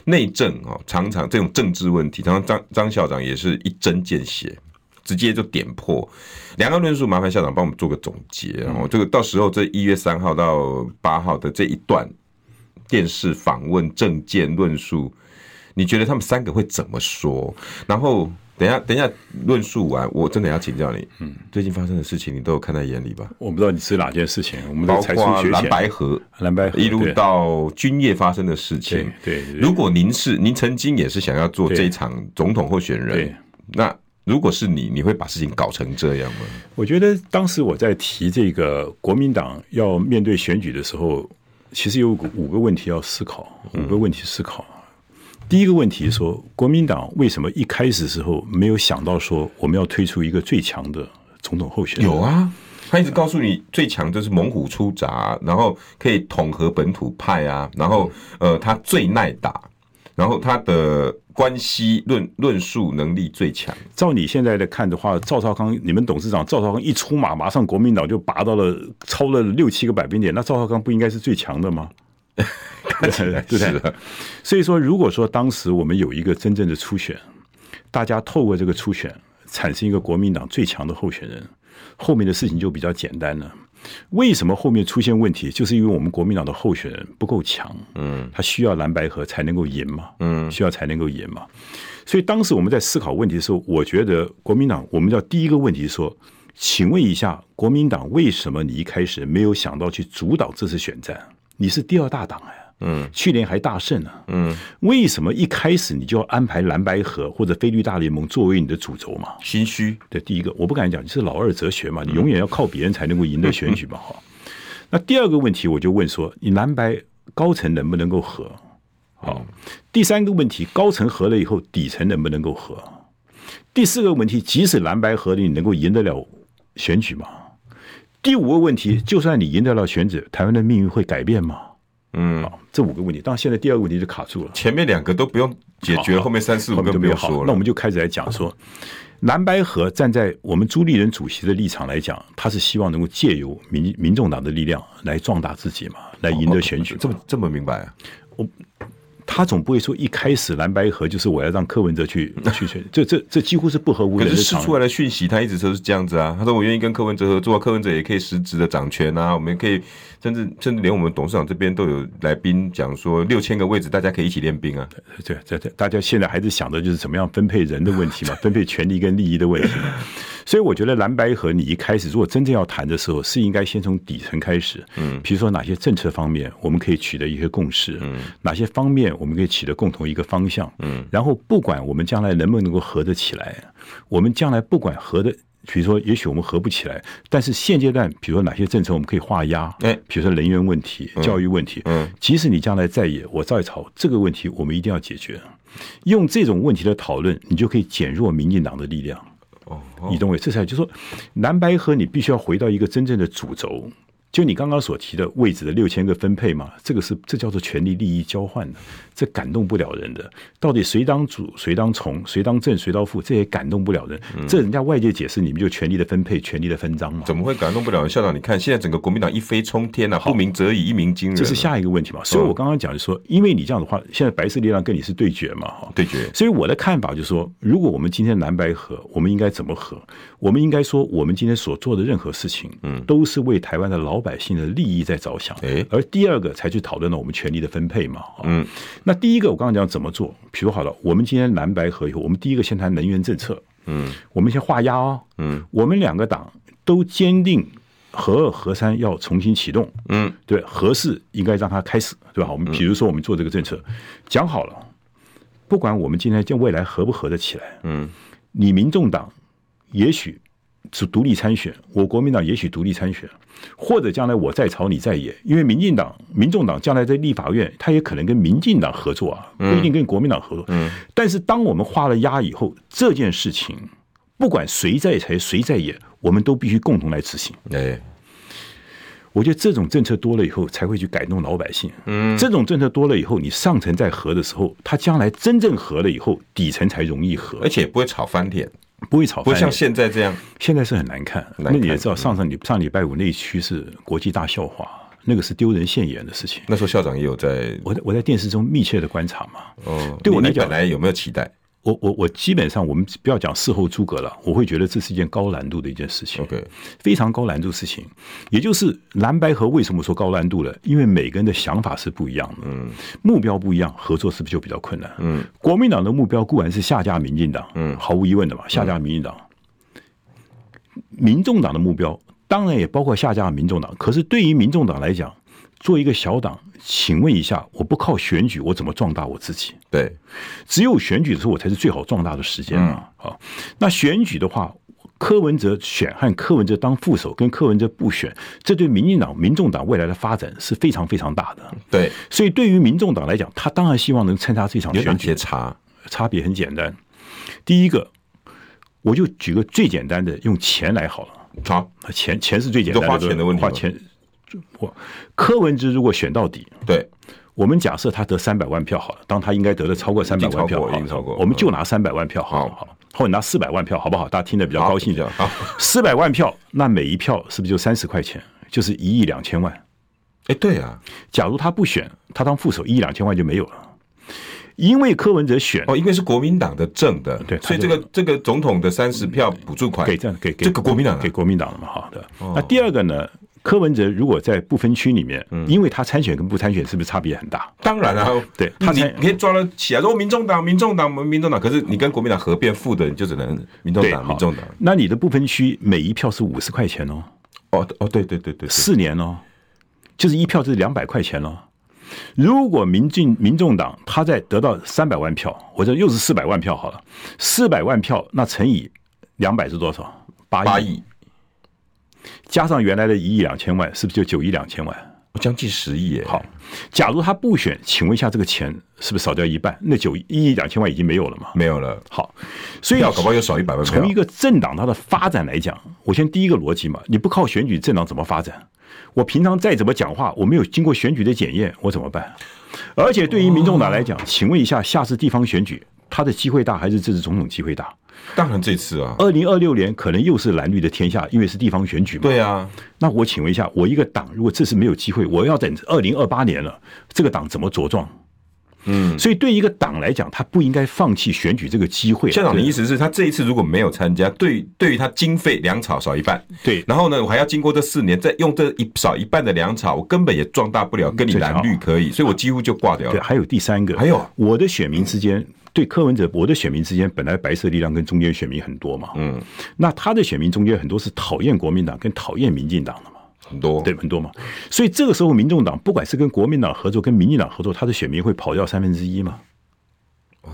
内政啊，常常这种政治问题，常常张张校长也是一针见血，直接就点破两个论述。麻烦校长帮我们做个总结，然后这个到时候这一月三号到八号的这一段电视访问、政见论述，你觉得他们三个会怎么说？然后。等一下，等一下，论述完，我真的要请教你。嗯，最近发生的事情，你都有看在眼里吧？我不知道你是哪件事情。我们包括蓝白河，蓝白河一路到军业发生的事情。对，对，对，如果您是您曾经也是想要做这一场总统候选人，那如果是你，你会把事情搞成这样吗？我觉得当时我在提这个国民党要面对选举的时候，其实有五个问题要思考，五个问题思考。嗯第一个问题说，国民党为什么一开始的时候没有想到说我们要推出一个最强的总统候选人？有啊，他一直告诉你最强就是猛虎出闸，然后可以统合本土派啊，然后呃，他最耐打，然后他的关系论论述能力最强。照你现在的看的话，赵少康，你们董事长赵少康一出马，马上国民党就拔到了超了六七个百分点，那赵少康不应该是最强的吗？看起来是的，所以说，如果说当时我们有一个真正的初选，大家透过这个初选产生一个国民党最强的候选人，后面的事情就比较简单了。为什么后面出现问题？就是因为我们国民党的候选人不够强，嗯，他需要蓝白合才能够赢嘛，嗯，需要才能够赢嘛。所以当时我们在思考问题的时候，我觉得国民党，我们要第一个问题说，请问一下，国民党为什么你一开始没有想到去主导这次选战？你是第二大党哎，嗯，去年还大胜呢，嗯，为什么一开始你就要安排蓝白合或者菲律大联盟作为你的主轴嘛？心虚。对，第一个我不敢讲，你是老二哲学嘛，你永远要靠别人才能够赢得选举嘛，哈。那第二个问题我就问说，你蓝白高层能不能够合？好，第三个问题，高层合了以后，底层能不能够合？第四个问题，即使蓝白合了，你能够赢得了选举吗？第五个问题，就算你赢得了选举，台湾的命运会改变吗？嗯，好，这五个问题，当然现在第二个问题就卡住了。前面两个都不用解决，好后面三四五个都没有说了。那我们就开始来讲说，蓝白河站在我们朱立人主席的立场来讲，他是希望能够借由民民众党的力量来壮大自己嘛，来赢得选举。这么这么明白啊？我他总不会说一开始蓝白合就是我要让柯文哲去 去选，这这这几乎是不合乎。可是释出来的讯息，他一直都是这样子啊。他说我愿意跟柯文哲合作，柯文哲也可以实质的掌权啊。我们可以甚至甚至连我们董事长这边都有来宾讲说，六千个位置大家可以一起练兵啊。对对对，大家现在还是想的就是怎么样分配人的问题嘛，分配权力跟利益的问题。所以我觉得蓝白合，你一开始如果真正要谈的时候，是应该先从底层开始。嗯，比如说哪些政策方面我们可以取得一些共识，嗯，哪些方面我们可以取得共同一个方向，嗯，然后不管我们将来能不能够合得起来，我们将来不管合的，比如说也许我们合不起来，但是现阶段，比如说哪些政策我们可以画押，哎，比如说能源问题、教育问题，嗯，即使你将来在野，我在朝这个问题，我们一定要解决。用这种问题的讨论，你就可以减弱民进党的力量。哦，你懂我意思？这才就是说，蓝白河你必须要回到一个真正的主轴。就你刚刚所提的位置的六千个分配嘛，这个是这叫做权力利益交换的，这感动不了人的。到底谁当主，谁当从，谁当正，谁当负，这也感动不了人。嗯、这人家外界解释，你们就权力的分配、权力的分赃嘛。怎么会感动不了人？校长，你看现在整个国民党一飞冲天啊，不鸣则已，一鸣惊人。这是下一个问题嘛？所以我刚刚讲就说，因为你这样的话，现在白色力量跟你是对决嘛，哈，对决。所以我的看法就是说，如果我们今天蓝白合，我们应该怎么合？我们应该说，我们今天所做的任何事情，嗯，都是为台湾的老百姓的利益在着想。哎，而第二个才去讨论了我们权力的分配嘛。嗯，那第一个我刚刚讲怎么做？比如好了，我们今天蓝白合以后，我们第一个先谈能源政策。嗯，我们先画押哦。嗯，我们两个党都坚定核二核三要重新启动。嗯，对，核四应该让它开始，对吧？我们比如说我们做这个政策，讲好了，不管我们今天将未来合不合得起来，嗯，你民众党。也许是独立参选，我国民党也许独立参选，或者将来我在朝你在野，因为民进党、民众党将来在立法院，他也可能跟民进党合作啊，不一定跟国民党合作。嗯，但是当我们画了押以后，这件事情不管谁在台谁在野，我们都必须共同来执行。哎，我觉得这种政策多了以后，才会去改动老百姓。嗯，这种政策多了以后，你上层在和的时候，他将来真正和了以后，底层才容易和，而且不会吵翻天。不会炒，不像现在这样。现在是很难看。那你也知道，上上礼上礼拜五那一区是国际大笑话，那个是丢人现眼的事情。那时候校长也有在，我在我在电视中密切的观察嘛。哦，对我来讲，本来有没有期待？我我我基本上，我们不要讲事后诸葛了，我会觉得这是一件高难度的一件事情。OK，非常高难度事情。也就是蓝白合为什么说高难度了？因为每个人的想法是不一样的，嗯，目标不一样，合作是不是就比较困难？嗯，国民党的目标固然是下架民进党，嗯，毫无疑问的嘛，下架民进党。民众党的目标当然也包括下架民众党，可是对于民众党来讲，做一个小党，请问一下，我不靠选举，我怎么壮大我自己？对，只有选举的时候，我才是最好壮大的时间啊！啊、嗯，那选举的话，柯文哲选和柯文哲当副手，跟柯文哲不选，这对民进党、民众党未来的发展是非常非常大的。对，所以对于民众党来讲，他当然希望能参加这场选举。差差别很简单，第一个，我就举个最简单的，用钱来好了。好，钱钱是最简单的，花钱的问题，花钱。我柯文哲如果选到底，对，我们假设他得三百万票好了，当他应该得了超过三百万票，已经超过，我们就拿三百万票好，好，或者拿四百万票好不好？大家听得比较高兴一点。四百万票，那每一票是不是就三十块钱？就是一亿两千万。哎，对啊，假如他不选，他当副手，一亿两千万就没有了。因为柯文哲选哦，因为是国民党的正的，对，所以这个这个总统的三十票补助款给这样给给这个国民党给国民党了嘛？好的。那第二个呢？柯文哲如果在不分区里面，嗯因为他参选跟不参选是不是差别很大？当然啊，对，他你可以抓了起来，说民众党、民众党、民民众党，可是你跟国民党合变副的，你就只能民众党、民众党。那你的不分区每一票是五十块钱哦，哦哦，对对对对，四年哦，就是一票就是两百块钱哦。如果民进民众党他在得到三百万票，或者又是四百万票好了，四百万票那乘以两百是多少？八亿。加上原来的一亿两千万，是不是就九亿两千万？将近十亿耶！好，假如他不选，请问一下，这个钱是不是少掉一半？那九亿一亿两千万已经没有了吗？没有了。好，所以要搞不好又少一百万。从一个政党它的发展来讲，我先第一个逻辑嘛，你不靠选举，政党怎么发展？我平常再怎么讲话，我没有经过选举的检验，我怎么办？而且对于民众党来讲，请问一下，下次地方选举，他的机会大还是这次总统机会大？当然这次啊，二零二六年可能又是蓝绿的天下，因为是地方选举嘛。对啊，那我请问一下，我一个党如果这次没有机会，我要等二零二八年了，这个党怎么茁壮？嗯，所以对一个党来讲，他不应该放弃选举这个机会。校长的意思是他这一次如果没有参加，对对于他经费粮草少一半，对，然后呢，我还要经过这四年再用这一少一半的粮草，我根本也壮大不了，跟你蓝绿可以，所以我几乎就挂掉了。对，还有第三个，还有我的选民之间。对柯文哲，我的选民之间本来白色力量跟中间选民很多嘛，嗯，那他的选民中间很多是讨厌国民党跟讨厌民进党的嘛，很多对很多嘛，所以这个时候民众党不管是跟国民党合作跟民进党合作，他的选民会跑掉三分之一嘛，啊，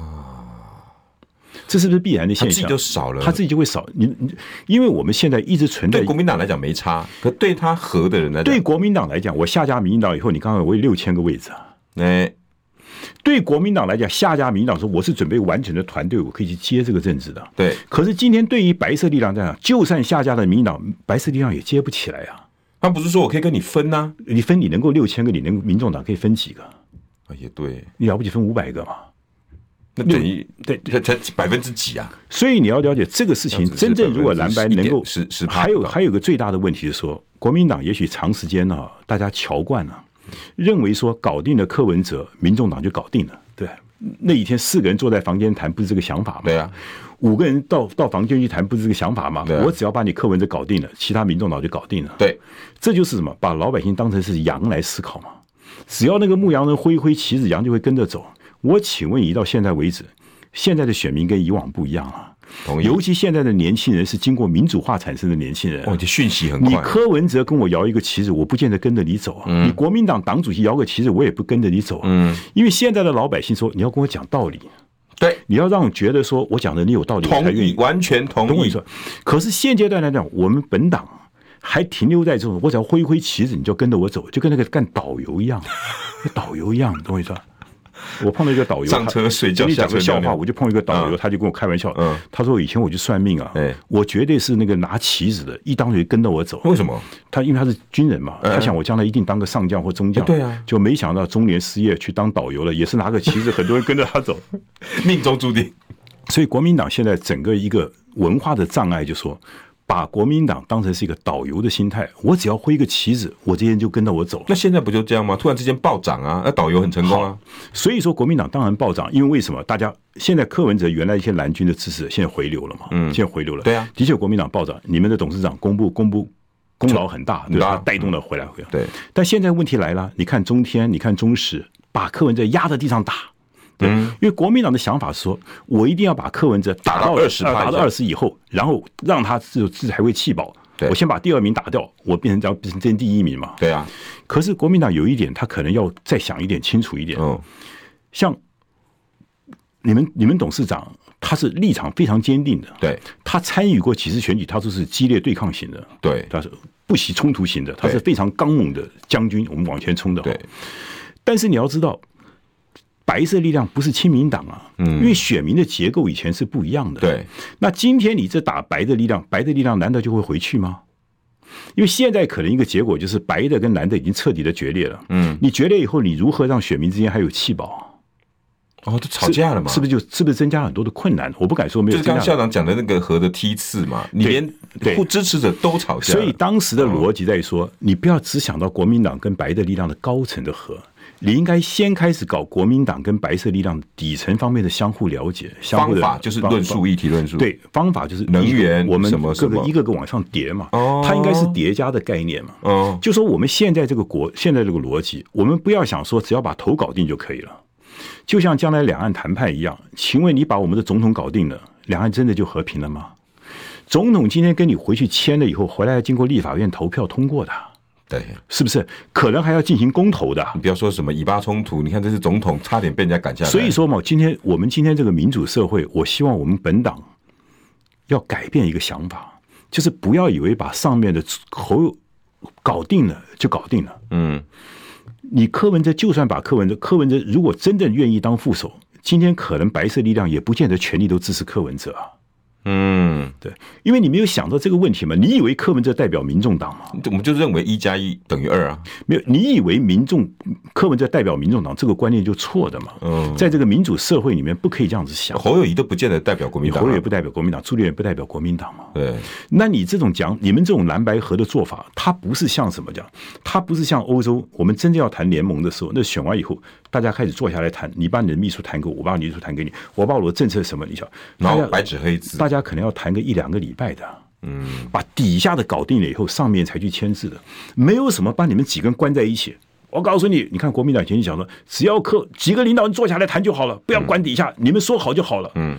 这是不是必然的现象？他自己就少了，他自己就会少。你你，因为我们现在一直存在对国民党来讲没差，可对他合的人来讲，对国民党来讲，我下架民进党以后，你刚刚我有六千个位置啊，哎。对国民党来讲，下家民进党说我是准备完整的团队，我可以去接这个政治的。对，可是今天对于白色力量这样，就算下家的民进党，白色力量也接不起来啊。他不是说我可以跟你分呐、啊？你分你能够六千个，你能民众党可以分几个？啊，也对，你了不起分五百个嘛？那等于对才才百分之几啊？所以你要了解这个事情，真正如果蓝白能够是是，还有还有个最大的问题是说，国民党也许长时间呢，大家瞧惯了。认为说搞定了柯文哲，民众党就搞定了。对，那一天四个人坐在房间谈，不是这个想法吗？对啊，五个人到到房间去谈，不是这个想法吗？我只要把你柯文哲搞定了，其他民众党就搞定了。对，这就是什么？把老百姓当成是羊来思考嘛。只要那个牧羊人挥一挥旗子，羊就会跟着走。我请问，一到现在为止，现在的选民跟以往不一样了。尤其现在的年轻人是经过民主化产生的年轻人，哦，这讯息很快。你柯文哲跟我摇一个旗子，我不见得跟着你走啊。你国民党党主席摇个旗子，我也不跟着你走。嗯，因为现在的老百姓说，你要跟我讲道理，对，你要让我觉得说我讲的你有道理，同意，完全同意。可是现阶段来讲，我们本党还停留在这种，我只要挥挥旗子，你就跟着我走，就跟那个干导游一样，导游一样，懂我意思吧？我碰到一个导游，上车睡觉，你讲个笑话，我就碰一个导游，他就跟我开玩笑，嗯，他说以前我去算命啊，我绝对是那个拿旗子的，一当就跟着我走。为什么？他因为他是军人嘛，他想我将来一定当个上将或中将，对啊，就没想到中年失业去当导游了，也是拿个旗子，很多人跟着他走，命中注定。所以国民党现在整个一个文化的障碍，就说。把国民党当成是一个导游的心态，我只要挥一个旗子，我这些人就跟着我走。那现在不就这样吗？突然之间暴涨啊，那导游很成功啊。所以说国民党当然暴涨，因为为什么？大家现在柯文哲原来一些蓝军的支持现在回流了嘛？嗯，现在回流了。对啊，的确国民党暴涨，你们的董事长公布公布功劳很大，对吧？带动了回来回来。对，但现在问题来了，你看中天，你看中时，把柯文哲压在地上打。对，因为国民党的想法是说，我一定要把柯文哲打到二十，打到二十以后，然后让他自自还会气饱。我先把第二名打掉，我变成叫变成第一名嘛。对啊。可是国民党有一点，他可能要再想一点清楚一点。嗯。像你们你们董事长，他是立场非常坚定的。对。他参与过几次选举，他都是激烈对抗型的。对。他是不惜冲突型的，他是非常刚猛的将军，我们往前冲的。对。但是你要知道。白色力量不是亲民党啊，嗯，因为选民的结构以前是不一样的。对，那今天你这打白的力量，白的力量难道就会回去吗？因为现在可能一个结果就是白的跟蓝的已经彻底的决裂了。嗯，你决裂以后，你如何让选民之间还有气保？哦，都吵架了嘛？是不是就是不是增加很多的困难？我不敢说没有。就是刚刚校长讲的那个河的梯次嘛，你连不支持者都吵架。所以当时的逻辑在于说，你不要只想到国民党跟白的力量的高层的和。你应该先开始搞国民党跟白色力量底层方面的相互了解，相互的方法就是论述议题论述。对，方法就是能源，我们各个一个个往上叠嘛。哦，它应该是叠加的概念嘛。哦，就说我们现在这个国，现在这个逻辑，我们不要想说只要把头搞定就可以了。就像将来两岸谈判一样，请问你把我们的总统搞定了，两岸真的就和平了吗？总统今天跟你回去签了以后，回来要经过立法院投票通过的。对，是不是可能还要进行公投的？你不要说什么以巴冲突，你看这是总统差点被人家赶下来。所以说嘛，今天我们今天这个民主社会，我希望我们本党要改变一个想法，就是不要以为把上面的口搞定了就搞定了。嗯，你柯文哲就算把柯文哲，柯文哲如果真正愿意当副手，今天可能白色力量也不见得全力都支持柯文哲啊。嗯，对，因为你没有想到这个问题嘛？你以为柯文哲代表民众党吗？我们就认为一加一等于二啊？没有，你以为民众柯文哲代表民众党这个观念就错的嘛？嗯，在这个民主社会里面不可以这样子想。侯友谊都不见得代表国民党，侯友谊不代表国民党，朱立伦不代表国民党嘛？对，那你这种讲，你们这种蓝白合的做法，它不是像什么讲？它不是像欧洲，我们真正要谈联盟的时候，那选完以后，大家开始坐下来谈，你把你的秘书谈给我，我把你的秘书谈给你，我把我的政策什么，你想，然后白纸黑字，大家可能要谈个一两个礼拜的，嗯，把底下的搞定了以后，上面才去签字的，没有什么把你们几个人关在一起。我告诉你，你看国民党以前就讲说，只要客几个领导人坐下来谈就好了，不要管底下，你们说好就好了。嗯，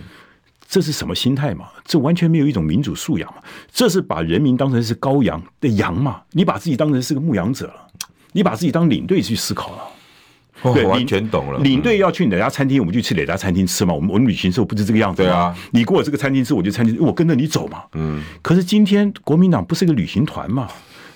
这是什么心态嘛？这完全没有一种民主素养嘛？这是把人民当成是羔羊的羊嘛？你把自己当成是个牧羊者了，你把自己当领队去思考了。对，完全懂了。领队要去哪家餐厅，我们就去哪家餐厅吃嘛。我们我们旅行时候不是这个样子吗？对啊，你过我这个餐厅吃，我就餐厅，我跟着你走嘛。嗯。可是今天国民党不是个旅行团嘛？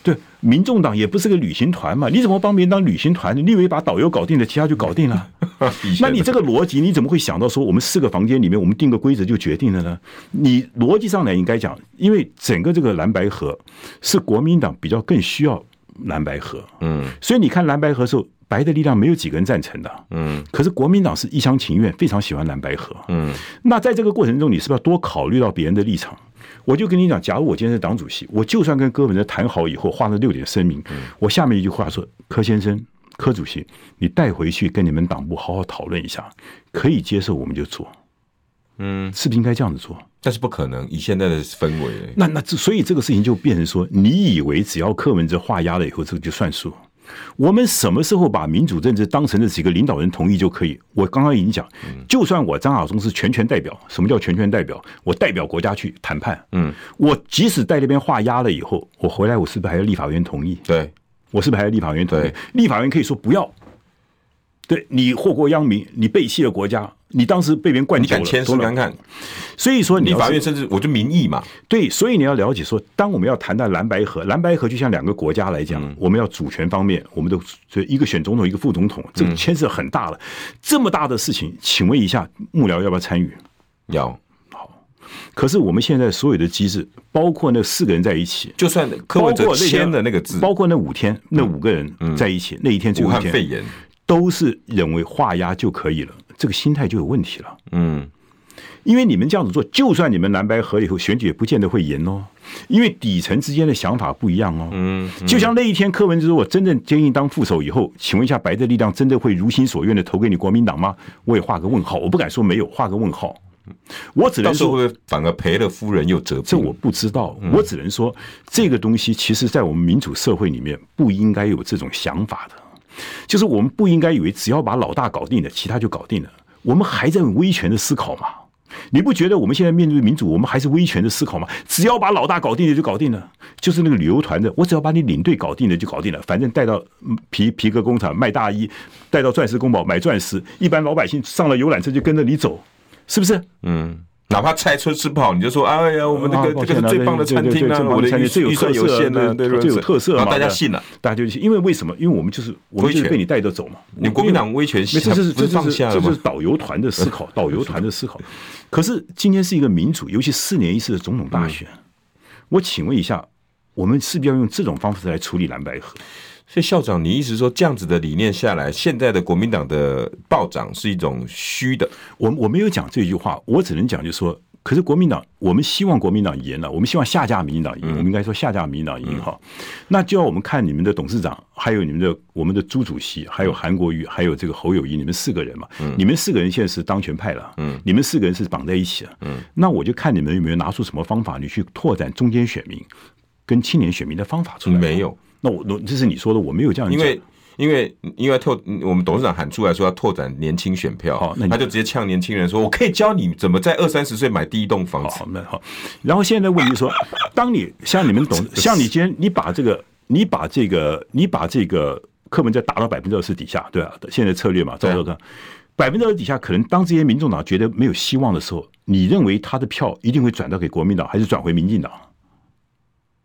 对，民众党也不是个旅行团嘛？你怎么帮别人当旅行团？你以为把导游搞定了，其他就搞定了？那你这个逻辑，你怎么会想到说我们四个房间里面，我们定个规则就决定了呢？你逻辑上来应该讲，因为整个这个蓝白河是国民党比较更需要蓝白河。嗯。所以你看蓝白河的时候。白的力量没有几个人赞成的，嗯，可是国民党是一厢情愿，非常喜欢蓝白合，嗯，那在这个过程中，你是不是要多考虑到别人的立场？我就跟你讲，假如我今天是党主席，我就算跟柯文哲谈好以后，画了六点声明，我下面一句话说：柯先生、柯主席，你带回去跟你们党部好好讨论一下，可以接受我们就做，嗯，是不是应该这样子做？但是不可能，以现在的氛围，那那这所以这个事情就变成说，你以为只要柯文哲画押了以后，这个就算数？我们什么时候把民主政治当成这几个领导人同意就可以？我刚刚已经讲，就算我张亚中是全权代表，什么叫全权代表？我代表国家去谈判。嗯，我即使在那边画押了以后，我回来，我是不是还要立法院同意？对，我是不是还要立法院同意？立法院可以说不要。对，你祸国殃民，你背弃了国家。你当时被别人灌酒了，你敢签试看看？所以说，你立法院甚至我就民意嘛。对，所以你要了解说，当我们要谈到蓝白河，蓝白河就像两个国家来讲，嗯、我们要主权方面，我们都就一个选总统，一个副总统，这个牵涉很大了。嗯、这么大的事情，请问一下幕僚要不要参与？要。好，可是我们现在所有的机制，包括那四个人在一起，就算柯文哲签的那个字，包括那五天那五个人在一起，嗯、那一天最后一天，武汉肺炎都是认为画押就可以了。这个心态就有问题了，嗯，因为你们这样子做，就算你们蓝白合以后选举也不见得会赢哦，因为底层之间的想法不一样哦，嗯，就像那一天柯文哲说我真正坚定当副手以后，请问一下白的力量真的会如心所愿的投给你国民党吗？我也画个问号，我不敢说没有，画个问号，我只能说反而赔了夫人又折兵，这我不知道，我只能说这个东西其实在我们民主社会里面不应该有这种想法的。就是我们不应该以为只要把老大搞定了，其他就搞定了。我们还在威权的思考吗？你不觉得我们现在面对民主，我们还是威权的思考吗？只要把老大搞定了就搞定了，就是那个旅游团的，我只要把你领队搞定了就搞定了。反正带到皮皮革工厂卖大衣，带到钻石公堡买钻石，一般老百姓上了游览车就跟着你走，是不是？嗯。哪怕菜吃吃不好，你就说哎呀，我们那个这个是最棒的餐厅啊，我的预算有限呢，对，最有特色，大家信了，大家就信，因为为什么？因为我们就是我们就是被你带着走嘛。你国民党威权，这是这是这是导游团的思考，导游团的思考。可是今天是一个民主，尤其四年一次的总统大选，我请问一下，我们是不是要用这种方式来处理蓝白合？所以校长，你意思说这样子的理念下来，现在的国民党的暴涨是一种虚的？我我没有讲这句话，我只能讲就是说，可是国民党，我们希望国民党赢了，我们希望下架民进党赢，嗯、我们应该说下架民进党赢哈。嗯、那就要我们看你们的董事长，还有你们的我们的朱主席，还有韩国瑜，还有这个侯友谊，你们四个人嘛，嗯、你们四个人现在是当权派了，嗯，你们四个人是绑在一起了，嗯，那我就看你们有没有拿出什么方法，你去拓展中间选民跟青年选民的方法出来，没有。那我，这是你说的，我没有这样讲。因为，因为，因为拓，我们董事长喊出来说要拓展年轻选票，好，那他就直接呛年轻人说：“我可以教你怎么在二三十岁买第一栋房子。”好，那好。然后现在的问题是说，当你像你们董，像你今天你把这个，你把这个，你把这个课本再打到百分之二十底下，对啊，现在策略嘛，照说看，百分之二十底下，可能当这些民众党觉得没有希望的时候，你认为他的票一定会转到给国民党，还是转回民进党？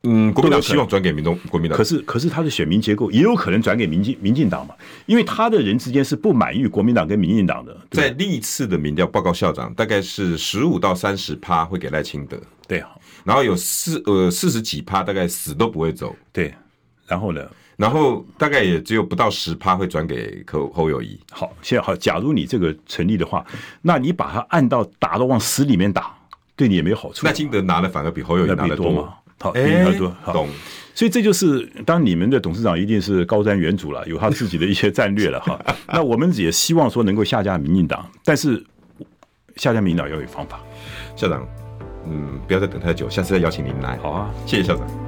嗯，国民党希望转给民众国民党，可是可是他的选民结构也有可能转给民进民进党嘛，因为他的人之间是不满意国民党跟民进党的。在历次的民调报告，校长大概是十五到三十趴会给赖清德，对啊，然后有四呃四十几趴大概死都不会走，对，然后呢？然后大概也只有不到十趴会转给侯侯友谊。好，现在好，假如你这个成立的话，那你把他按到打到往死里面打，对你也没有好处。赖清德拿的反而比侯友谊拿的多嘛？好，比他多。懂。所以这就是当你们的董事长一定是高瞻远瞩了，有他自己的一些战略了哈。那我们也希望说能够下架民进党，但是下架民进党要有方法。校长，嗯，不要再等太久，下次再邀请您来。好啊，谢谢校长。